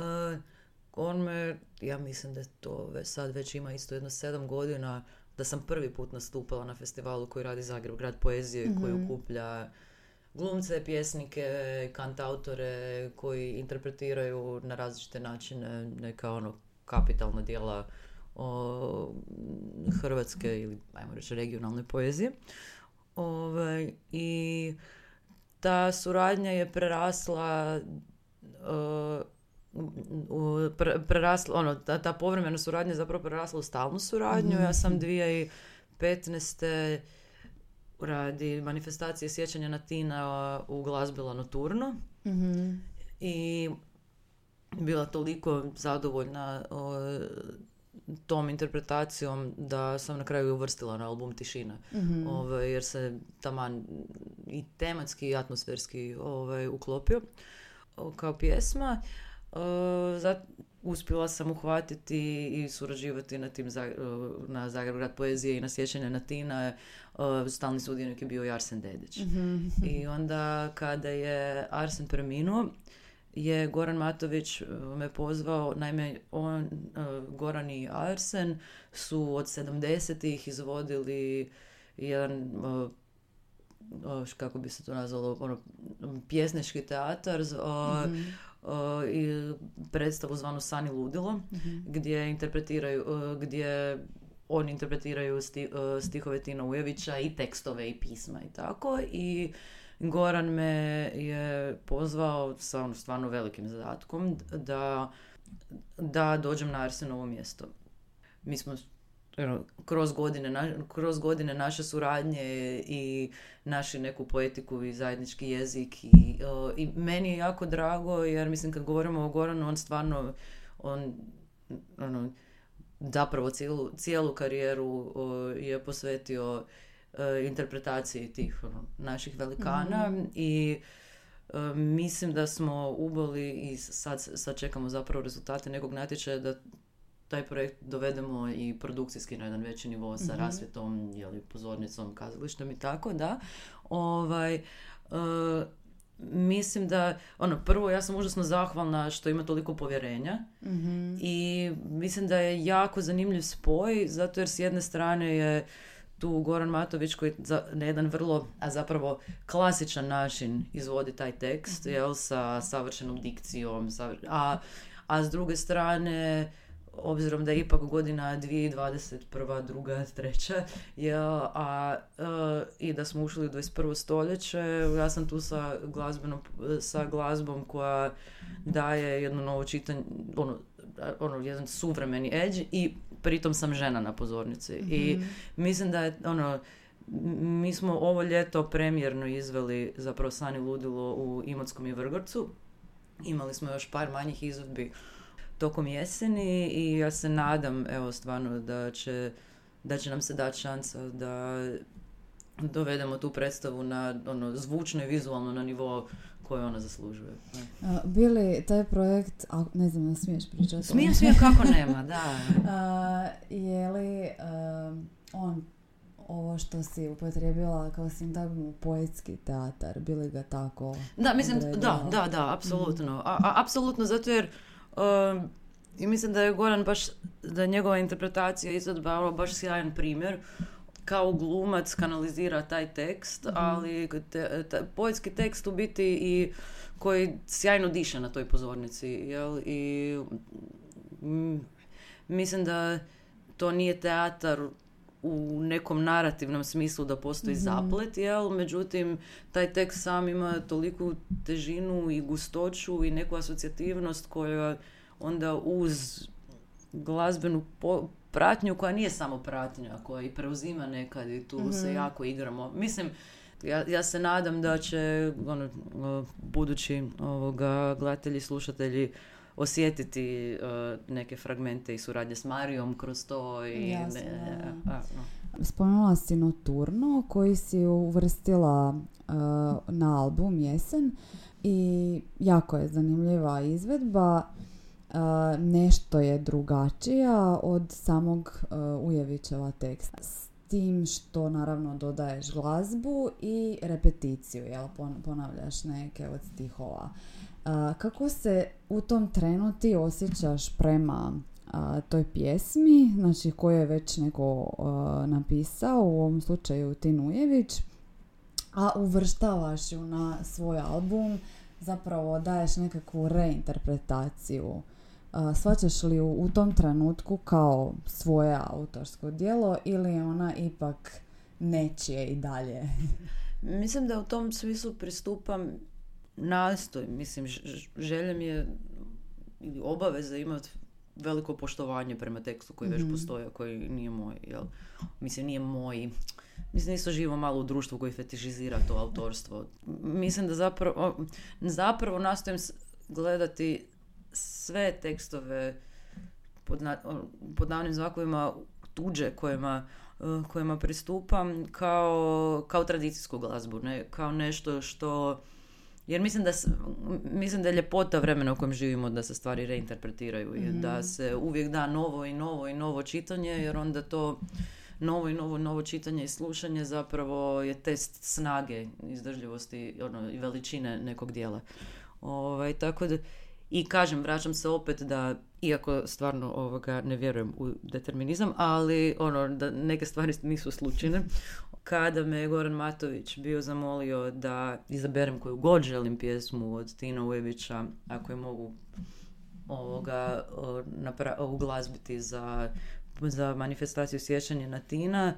on me, ja mislim da to već sad već ima isto jedno sedam godina, da sam prvi put nastupala na festivalu koji radi Zagreb, grad poezije, koji okuplja glumce, pjesnike, kantautore koji interpretiraju na različite načine neka ono kapitalna djela o, hrvatske ili ajmo reći regionalne poezije. Ovaj, I ta suradnja je prerasla uh, prerasla, ono, ta, ta povremena suradnja je zapravo prerasla u stalnu suradnju. Ja sam 2015. radi manifestacije sjećanja na Tina u glazbila Noturno i bila toliko zadovoljna o, tom interpretacijom da sam na kraju uvrstila na album Tišina. Ovaj, jer se taman i tematski i atmosferski ovaj, uklopio kao pjesma. E, zat- uspjela sam uhvatiti i surađivati na tim Zag- na Zagreb grad poezije i na sjećanje na Tina. Stalni sudionik je bio i Arsen Dedić. I onda kada je Arsen preminuo, je Goran Matović e, me pozvao, naime on, e, Goran i Arsen su od 70-ih izvodili jedan e, kako bi se to nazvalo, ono, pjesnički teatar, o, i predstavu zvanu Sani Ludilo, gdje interpretiraju, gdje oni interpretiraju sti, stihove Tina Ujevića i tekstove i pisma i tako i Goran me je pozvao sa ono stvarno velikim zadatkom da, da dođem na Arsenovo mjesto. Mi smo ono, kroz godine, kroz godine naše suradnje i naši neku poetiku i zajednički jezik i, i meni je jako drago jer mislim kad govorimo o Goranu on stvarno on ono, zapravo cijelu, cijelu karijeru je posvetio interpretaciji tih ono, naših velikana i e, mislim da smo uboli i sad, sad čekamo zapravo rezultate nekog natječaja da taj projekt dovedemo i produkcijski na jedan veći nivo sa rasvjetom, jeli, pozornicom, kazalištem i tako, da. Ovaj, e, mislim da, ono, prvo ja sam užasno zahvalna što ima toliko povjerenja Mhm. i mislim da je jako zanimljiv spoj, zato jer s jedne strane je tu Goran Matović koji za, na jedan vrlo, a zapravo klasičan način izvodi taj tekst, jel, sa savršenom dikcijom, savr- a, a s druge strane, obzirom da je ipak godina 2021. druga, treća, jel, a, e, i da smo ušli u 21. stoljeće, ja sam tu sa, glazbenom, sa glazbom koja daje jedno novo čitanje, ono, ono, jedan suvremeni edge i pritom sam žena na pozornici. I mislim da je, ono, mi smo ovo ljeto premjerno izveli zapravo Sani Ludilo u Imotskom i Vrgorcu. Imali smo još par manjih izvedbi tokom jeseni i ja se nadam, evo stvarno, da će, da će nam se dati šansa da dovedemo tu predstavu na ono, zvučno i vizualno na nivo koje ona zaslužuje. A, Bili, taj projekt, a ne znam, ne smiješ pričati? Smijem, smijem kako nema, da. A, je li um, on ovo što si upotrijebila kao sintagmu poetski teatar, bili ga tako Da, mislim, da, da, da, apsolutno. A, a, apsolutno, zato jer um, i mislim da je Goran baš, da je njegova interpretacija izvedba ono baš sjajan primjer kao glumac kanalizira taj tekst, ali te, ta- poetski tekst u biti i koji sjajno diše na toj pozornici, jel? I mm, mislim da to nije teatar u nekom narativnom smislu da postoji zaplet, jel? Međutim, taj tekst sam ima toliku težinu i gustoću i neku asocijativnost koja onda uz glazbenu po- pratnju koja nije samo pratnja, koja i preuzima nekad i tu se jako igramo. Mislim, ja, ja se nadam da će ono, budući ovoga, gledatelji, slušatelji osjetiti e, neke fragmente i suradnje s Marijom kroz to i Jasno, ne, da. a, no. Spomenula si Noturno koji si uvrstila uh, na album Jesen i jako je zanimljiva izvedba. Uh, nešto je drugačija od samog uh, Ujevićeva teksta. S tim što naravno dodaješ glazbu i repeticiju, jel? Pon- ponavljaš neke od stihova. Uh, kako se u tom trenu ti osjećaš prema a, toj pjesmi, znači koju je već neko a, napisao, u ovom slučaju Tin Ujević, a uvrštavaš ju na svoj album, zapravo daješ nekakvu reinterpretaciju. A, Shvaćaš li ju u tom trenutku kao svoje autorsko djelo ili je ona ipak nečije i dalje? Mislim da u tom smislu pristupam nastoj. Mislim, želja mi je ili obaveza imati veliko poštovanje prema tekstu koji već postoji, a koji nije moj. Jel? Mislim, nije moj. Mislim, isto živo malo u društvu koji fetišizira to autorstvo. Mislim da zapravo, zapravo nastojim s- gledati sve tekstove pod, na, pod navnim znakovima tuđe kojima, eh, kojima pristupam kao, kao tradicijsku glazbu, ne? kao nešto što jer mislim da, mislim da je ljepota vremena u kojem živimo da se stvari reinterpretiraju i da se uvijek da novo i novo i novo čitanje jer onda to novo i novo novo čitanje i slušanje zapravo je test snage, izdržljivosti ono, i veličine nekog dijela. Ovaj, tako da, i kažem, vraćam se opet da, iako stvarno ovoga ne vjerujem u determinizam, ali ono, da neke stvari nisu slučajne. Kada me je Goran Matović bio zamolio da izaberem koju god želim pjesmu od Tina Ujevića, ako je mogu ovoga napra- uglazbiti za, za manifestaciju sjećanja na Tina,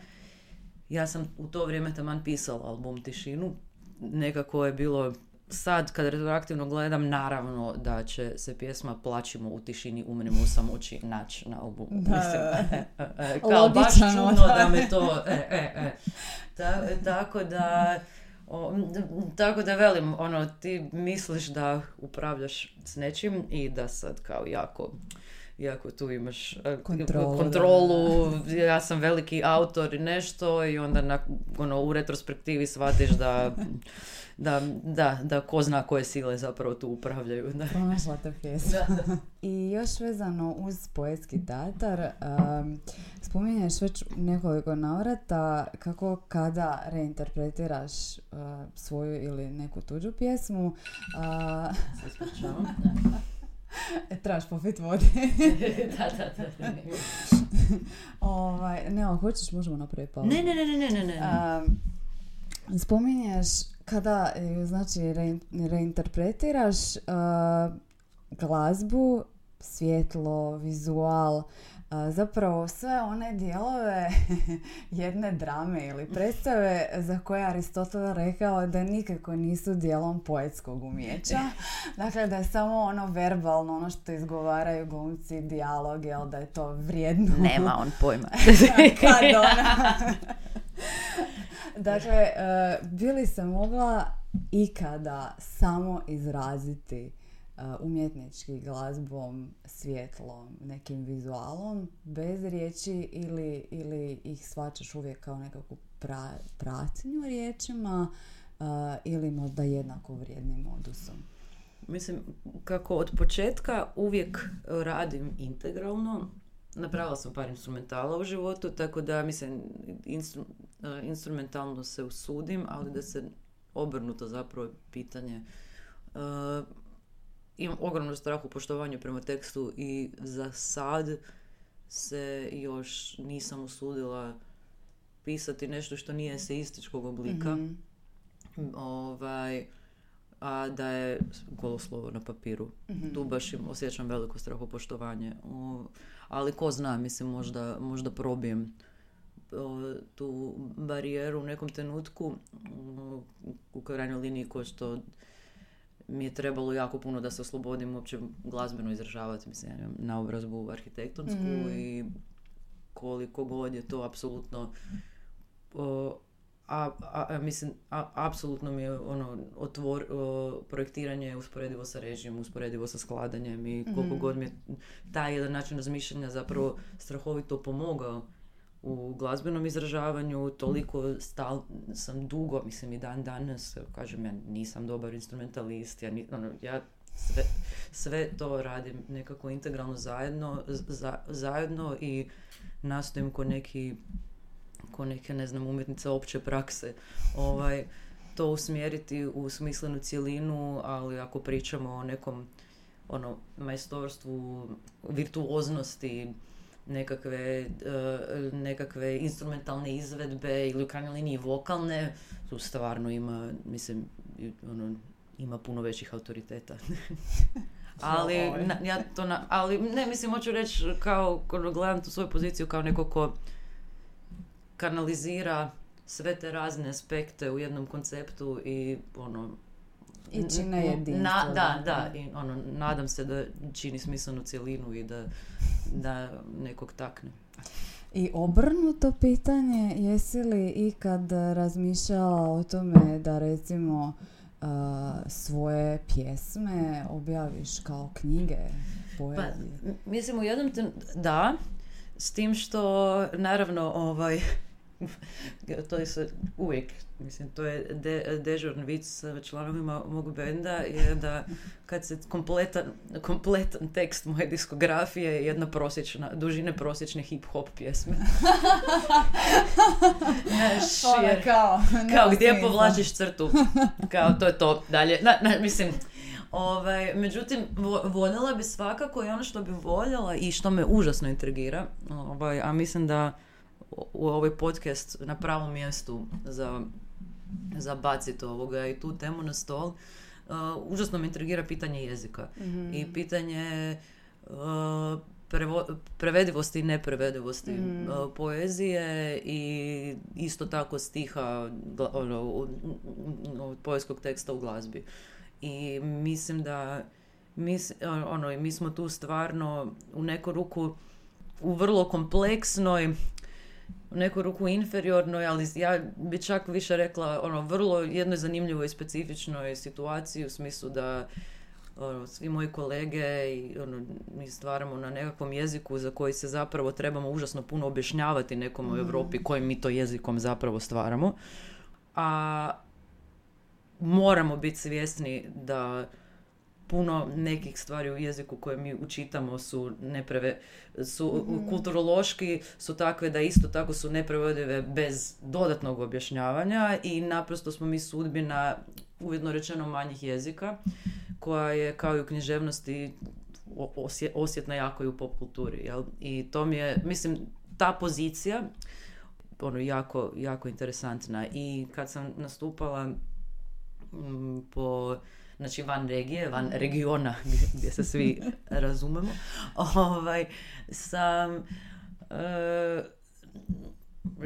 ja sam u to vrijeme taman pisala album Tišinu. Nekako je bilo sad kad retroaktivno gledam, naravno da će se pjesma Plačimo u tišini, umremo u samoći naći na albumu. Da, Mislim, e, e, e, kao baš Logično, čudno da. da me to... E, e, e. Ta- tako da... o, tako da velim, ono, ti misliš da upravljaš s nečim i da sad kao jako iako tu imaš Kontrolu, kontrolu ja sam veliki autor i nešto i onda na, ono, u retrospektivi shvatiš da da, da, da ko zna koje sile zapravo tu upravljaju. Da. Pronašla te pjesma. I još vezano uz poetski teatar, um, spominješ već nekoliko navrata kako kada reinterpretiraš uh, svoju ili neku tuđu pjesmu, uh, E, trebaš popit vode. da, da, da. ovaj, ne, ako hoćeš možemo napraviti pauzu. Ne, ne, ne, ne, ne, ne. Um, spominješ kada e, znači re, reinterpretiraš uh, glazbu, svjetlo, vizual, uh, zapravo sve one dijelove jedne drame ili predstave za koje je Aristotel rekao da nikako nisu dijelom poetskog umjeća. Dakle, da je samo ono verbalno, ono što izgovaraju glumci, dijalog, jel da je to vrijedno. Nema on pojma. Kad ona... Dakle, uh, bili se mogla ikada samo izraziti uh, umjetnički glazbom, svjetlom, nekim vizualom, bez riječi ili, ili ih svačaš uvijek kao nekakvu pra, pratnju riječima uh, ili možda jednako vrijednim modusom? Mislim, kako od početka uvijek radim integralno, napravila sam par instrumentala u životu, tako da mislim instru, instrumentalno se usudim, ali da se obrnuto zapravo pitanje. Uh, imam ogromnu strah u poštovanju prema tekstu i za sad se još nisam usudila pisati nešto što nije eseističkog oblika. Mm-hmm. Ovaj, a da je goloslovo na papiru. Mm-hmm. Tu baš im osjećam veliko strahopoštovanje. O, ali ko zna, mislim, možda, možda probijem tu barijeru u nekom trenutku u krajnjoj liniji ko što mi je trebalo jako puno da se oslobodim uopće glazbeno izražavati, mislim, ja na obrazbu arhitektonsku mm. i koliko god je to apsolutno a, a, mislim, a, apsolutno mi je ono, otvor, o, projektiranje usporedivo sa režijom, usporedivo sa skladanjem i koliko mm god mi je taj jedan način razmišljanja zapravo strahovito pomogao u glazbenom izražavanju, toliko stal, sam dugo, mislim i dan danas, kažem ja nisam dobar instrumentalist, ja, ono, ja sve, sve to radim nekako integralno zajedno, za, zajedno i nastojim ko neki ko neke, ne znam, umjetnice opće prakse, ovaj, to usmjeriti u smislenu cjelinu, ali ako pričamo o nekom ono, majstorstvu, virtuoznosti, nekakve, uh, nekakve instrumentalne izvedbe ili u krajnjoj liniji vokalne, tu stvarno ima, mislim, ono, ima puno većih autoriteta. ali, na, ja to na, ali ne, mislim, hoću reći kao, gledam tu svoju poziciju kao neko ko kanalizira sve te razne aspekte u jednom konceptu i ono i čine jedinstvo. Na, da, da, i ono, nadam se da čini smislenu cjelinu i da, da nekog takne. I obrnuto pitanje, jesi li ikad razmišljala o tome da recimo uh, svoje pjesme objaviš kao knjige, poezije? Pa, mislim u jednom ten... da, s tim što naravno ovaj to je se uvijek, mislim, to je de, dežurn vic sa članovima mog benda, je da kad se kompletan, kompletan tekst moje diskografije je jedna prosječna, dužine prosječne hip-hop pjesme. Znaš, jer, kao, kao gdje povlačiš crtu, kao to je to, dalje, na, na, mislim, Ovaj, međutim, voljela bi svakako i ono što bi voljela i što me užasno intrigira, ovaj, a mislim da u ovaj podcast na pravom mjestu za, za baciti ovoga i tu temu na stol. Uh, užasno me intrigira pitanje jezika mm i pitanje uh, prevo, prevedivosti i neprevedivosti mm uh, poezije i isto tako stiha ono, poetskog teksta u glazbi. I mislim da mi, ono, mi smo tu stvarno u neku ruku u vrlo kompleksnoj u neku ruku inferiornoj, ali ja bi čak više rekla ono vrlo jednoj zanimljivoj i specifičnoj situaciji u smislu da ono, svi moji kolege i ono, mi stvaramo na nekakvom jeziku za koji se zapravo trebamo užasno puno objašnjavati nekom u Mhm. Europi kojim mi to jezikom zapravo stvaramo. A moramo biti svjesni da puno nekih stvari u jeziku koje mi učitamo su nepreve, su Mhm. kulturološki su takve da isto tako su neprevodive bez dodatnog objašnjavanja i naprosto smo mi sudbina uvjetno rečeno manjih jezika koja je kao i u književnosti osje- osjetna jako i u pop kulturi. Jel? I to mi je, mislim, ta pozicija ono, jako, jako interesantna. I kad sam nastupala mm, po znači van regije, van regiona gdje, se svi razumemo, ovaj, sam e,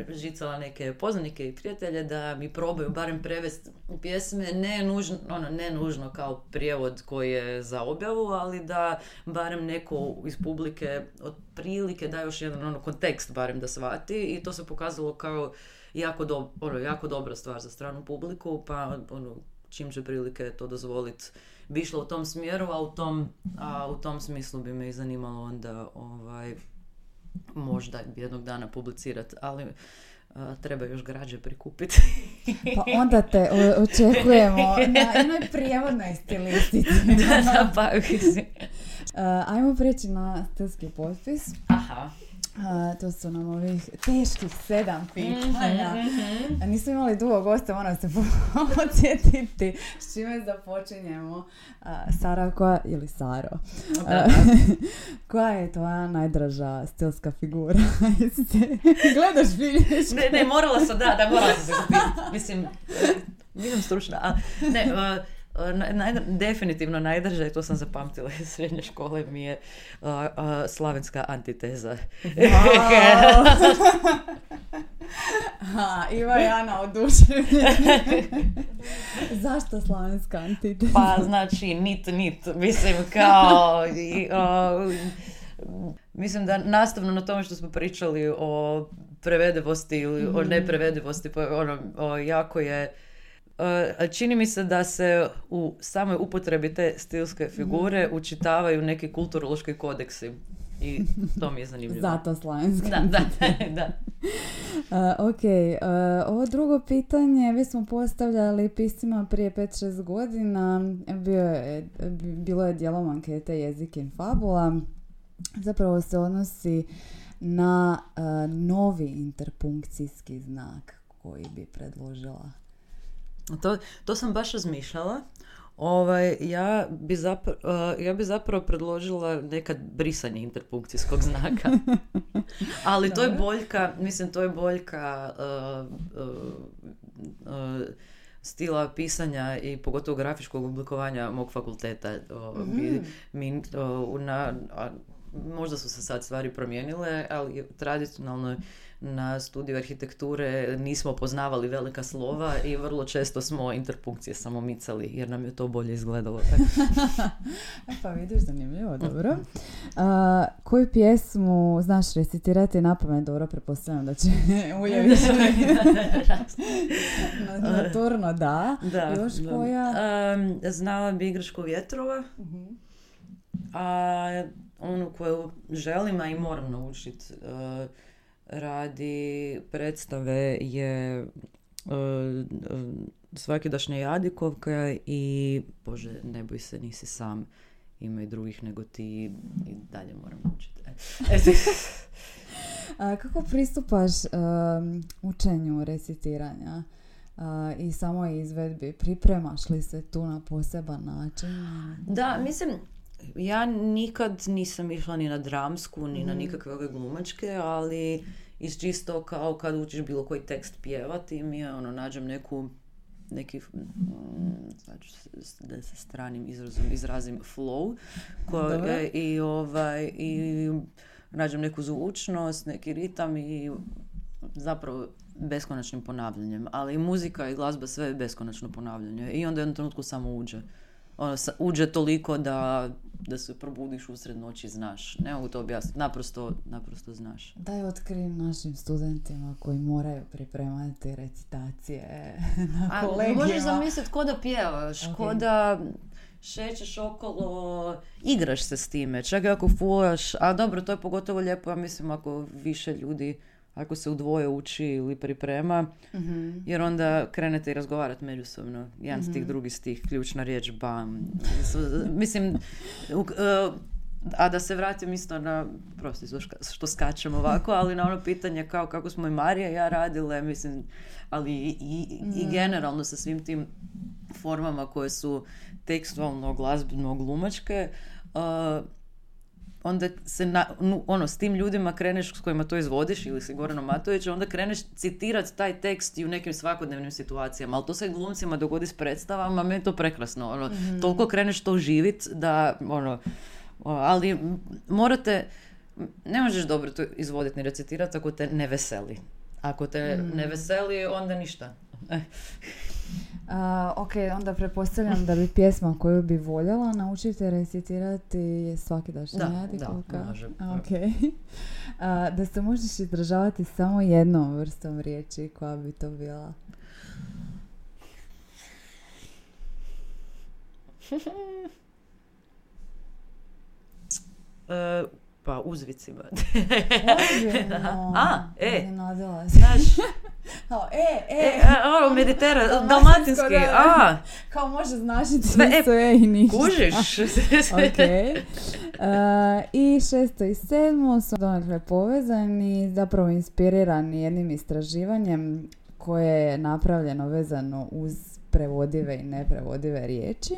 žicala neke poznanike i prijatelje da mi probaju barem prevesti pjesme, ne nužno, ono, ne nužno kao prijevod koji je za objavu, ali da barem neko iz publike otprilike da još jedan ono, kontekst barem da shvati i to se pokazalo kao jako, do, ono, jako dobra stvar za stranu publiku, pa ono, čim će prilike to dozvoliti bi išla u tom smjeru, a u tom, a u tom smislu bi me i zanimalo onda ovaj, možda jednog dana publicirati, ali a, treba još građe prikupiti. Pa onda te očekujemo na jednoj prijevodnoj stilistici. da, da, pa, ajmo preći na stilski potpis. Aha. Uh, to su nam ovih teških sedam pitanja. Mhm. A Nismo imali dugo gosta, moram se podsjetiti s čime započinjemo. Uh, Sara, koja, ili Saro, da. koja je tvoja najdraža stilska figura? Gledaš bilješ? Ne, ne, morala sam, da, da, morala sam se. Mislim, nisam stručna, a ne, naj- naj- definitivno najdrža, i to sam zapamtila iz srednje škole, mi je slavenska antiteza. Ha, Iva i Ana. Zašto slavenska antiteza? Pa znači nit nit, mislim kao i, mislim da nastavno na tome što smo pričali o prevedivosti ili o neprevedivosti, pa ono, o, jako je e, čini mi se da se u samoj upotrebi te stilske figure učitavaju neki kulturološki kodeksi i to mi je zanimljivo. Zato slavenska Da, da, da. Uh, ok, uh, ovo drugo pitanje već smo postavljali piscima prije 5-6 godina. Bio je, bi- bilo je dijelom ankete jezik i fabula. Zapravo se odnosi na uh, novi interpunkcijski znak koji bi predložila. To, to sam baš razmišljala. Ovaj, ja, bi zapra- uh, ja bi zapravo predložila nekad brisanje interpunkcijskog znaka. Ali to je boljka, mislim, to je boljka uh, uh, uh, stila pisanja i pogotovo grafičkog oblikovanja mog fakulteta. Uh, mi, mi, uh, na, a, možda su se sad stvari promijenile, ali tradicionalno na studiju arhitekture nismo poznavali velika slova i vrlo često smo interpunkcije samo micali jer nam je to bolje izgledalo. E pa vidiš, zanimljivo, dobro. Uh, koju pjesmu znaš recitirati na pamet? Dobro, pretpostavljam da će Ujević Noturno, da. Da, Još koja? Em, znala bi igračku vjetrova, a onu koju želim, a i moram naučiti eh, radi predstave je eh, svakidašnja Jadikovka i Bože, ne boj se, nisi sam. Ima i drugih nego ti i dalje moram učiti. E. A, kako pristupaš um, učenju recitiranja a, i samoj izvedbi? Pripremaš li se tu na poseban način? Da, mislim, ja nikad nisam išla ni na dramsku, ni na nikakve ove glumačke, ali iz čisto kao kad učiš bilo koji tekst pjevati, mi je ono, nađem neku neki, mm, se- da se stranim izrazom izrazim flow, koje, i ovaj, i nađem neku zvučnost, neki ritam i zapravo beskonačnim ponavljanjem, ali i muzika i glazba sve je beskonačno ponavljanje i onda u jednom trenutku samo uđe. Ono, uđe toliko da, da se probudiš usred noći, znaš. Ne mogu to objasniti, naprosto, naprosto znaš. Daj otkrijem našim studentima koji moraju pripremati recitacije na A, kolegijima. možeš zamisliti ko da pjevaš, ko Ok. da šećeš okolo, igraš se s time, čak i ako fulaš, a dobro, to je pogotovo lijepo, ja mislim, ako više ljudi, ako se u dvoje uči ili priprema, Mhm. jer onda krenete i razgovarati međusobno. Jedan stih, drugi stih, ključna riječ, bam. Mislim, u- e, a da se vratim isto na, prosti što skačem ovako, ali na ono pitanje kao kako smo i Marija i ja radile, mislim, ali i, i, i generalno sa svim tim formama koje su tekstualno, glazbeno, glumačke, uh, onda se na, nu- ono, s tim ljudima kreneš s kojima to izvodiš ili si Goranom Matovićem, onda kreneš citirati taj tekst i u nekim svakodnevnim situacijama, ali to se glumcima dogodi s predstavama, meni je to prekrasno, ono, toliko kreneš to živit da, ono, ali morate, ne možeš dobro to izvoditi ni recitirati ako te ne veseli. Ako te ne veseli, onda ništa. A, ok, onda pretpostavljam da bi pjesma koju bi voljela naučiti recitirati je svakidašnja Da, jadikovka. da, može. A, ok. A, da se možeš izražavati samo jednom vrstom riječi, koja bi to bila? e, pa uzvicima. Ozbiljno. A, e. Se. Znaš, Kao, e, e, e, a, ono, mediteran, Dalmatinsko, dalmatinski, da, da. a, Kao može značiti Sve, sve, e, i ništa. kužiš. ok. Uh, I šesto i sedmo su donekle povezani, zapravo inspirirani jednim istraživanjem koje je napravljeno vezano uz prevodive i neprevodive riječi.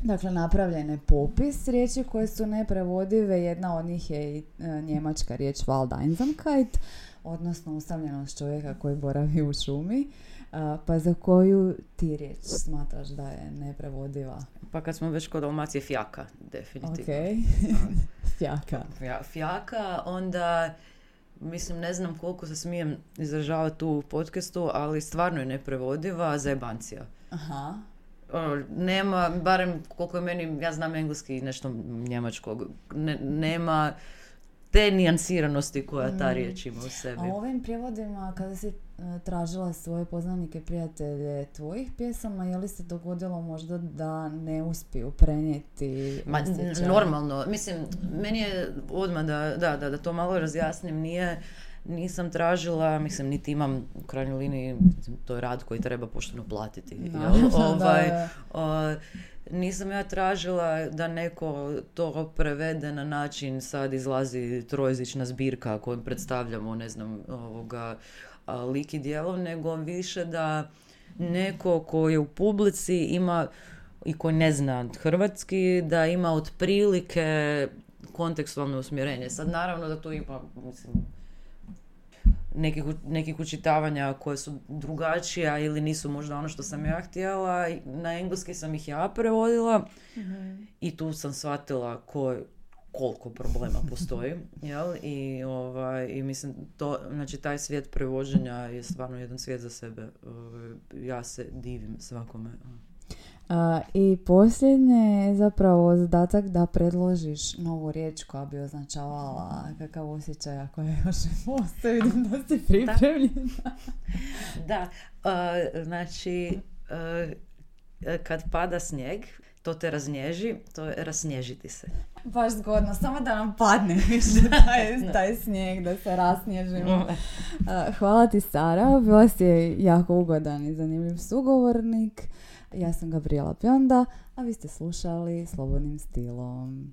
Dakle, napravljen je popis riječi koje su neprevodive. Jedna od njih je i e, njemačka riječ Waldeinsamkeit, odnosno usamljenost čovjeka koji boravi u šumi. A, pa za koju ti riječ smatraš da je neprevodiva? Pa kad smo već kod Dalmacije, fjaka, definitivno. Ok. Fjaka. Fja- Fjaka, onda, mislim, ne znam koliko se smijem izražavati tu u podcastu, ali stvarno je neprevodiva zajebancija. Aha. Ono, nema, barem koliko je meni, ja znam engleski i nešto njemačkog, ne- nema te nijansiranosti koja ta riječ ima u sebi. A ovim prijevodima, kada si e, tražila svoje poznanike, prijatelje tvojih pjesama, je li se dogodilo možda da ne uspiju prenijeti Ma, osjećaj? normalno. Mislim, meni je odmah da, da, da, da to malo razjasnim, nije, nisam tražila, mislim, niti imam u krajnjoj liniji, to je rad koji treba pošteno platiti. Da, jel? da, ovaj, da. o, nisam ja tražila da neko to prevede na način, sad izlazi trojezična zbirka koju predstavljamo, ne znam, ovoga, lik i djelo, nego više da neko ko je u publici ima i koji ne zna hrvatski, da ima otprilike kontekstualno usmjerenje. Sad naravno da tu ima, mislim, nekih, nekih učitavanja koje su drugačija ili nisu možda ono što sam ja htjela. Na engleski sam ih ja prevodila i tu sam shvatila ko, koliko problema postoji. Jel? I, ovaj, I mislim, to, znači taj svijet prevođenja je stvarno jedan svijet za sebe. Ovaj, Ja se divim svakome. A, I posljednje je zapravo zadatak da predložiš novu riječ koja bi označavala kakav osjećaj ako je još postoji. Vidim da si pripremljena. Da, uh, znači, uh, kad pada snijeg, to te raznježi, to je rasnježiti se. Baš zgodno, samo da nam padne više taj, taj snijeg, da se rasnježimo. Hvala ti Sara, bila si jako ugodan i zanimljiv sugovornik. Ja sam Gabriela Pionda, a vi ste slušali Slobodnim stilom.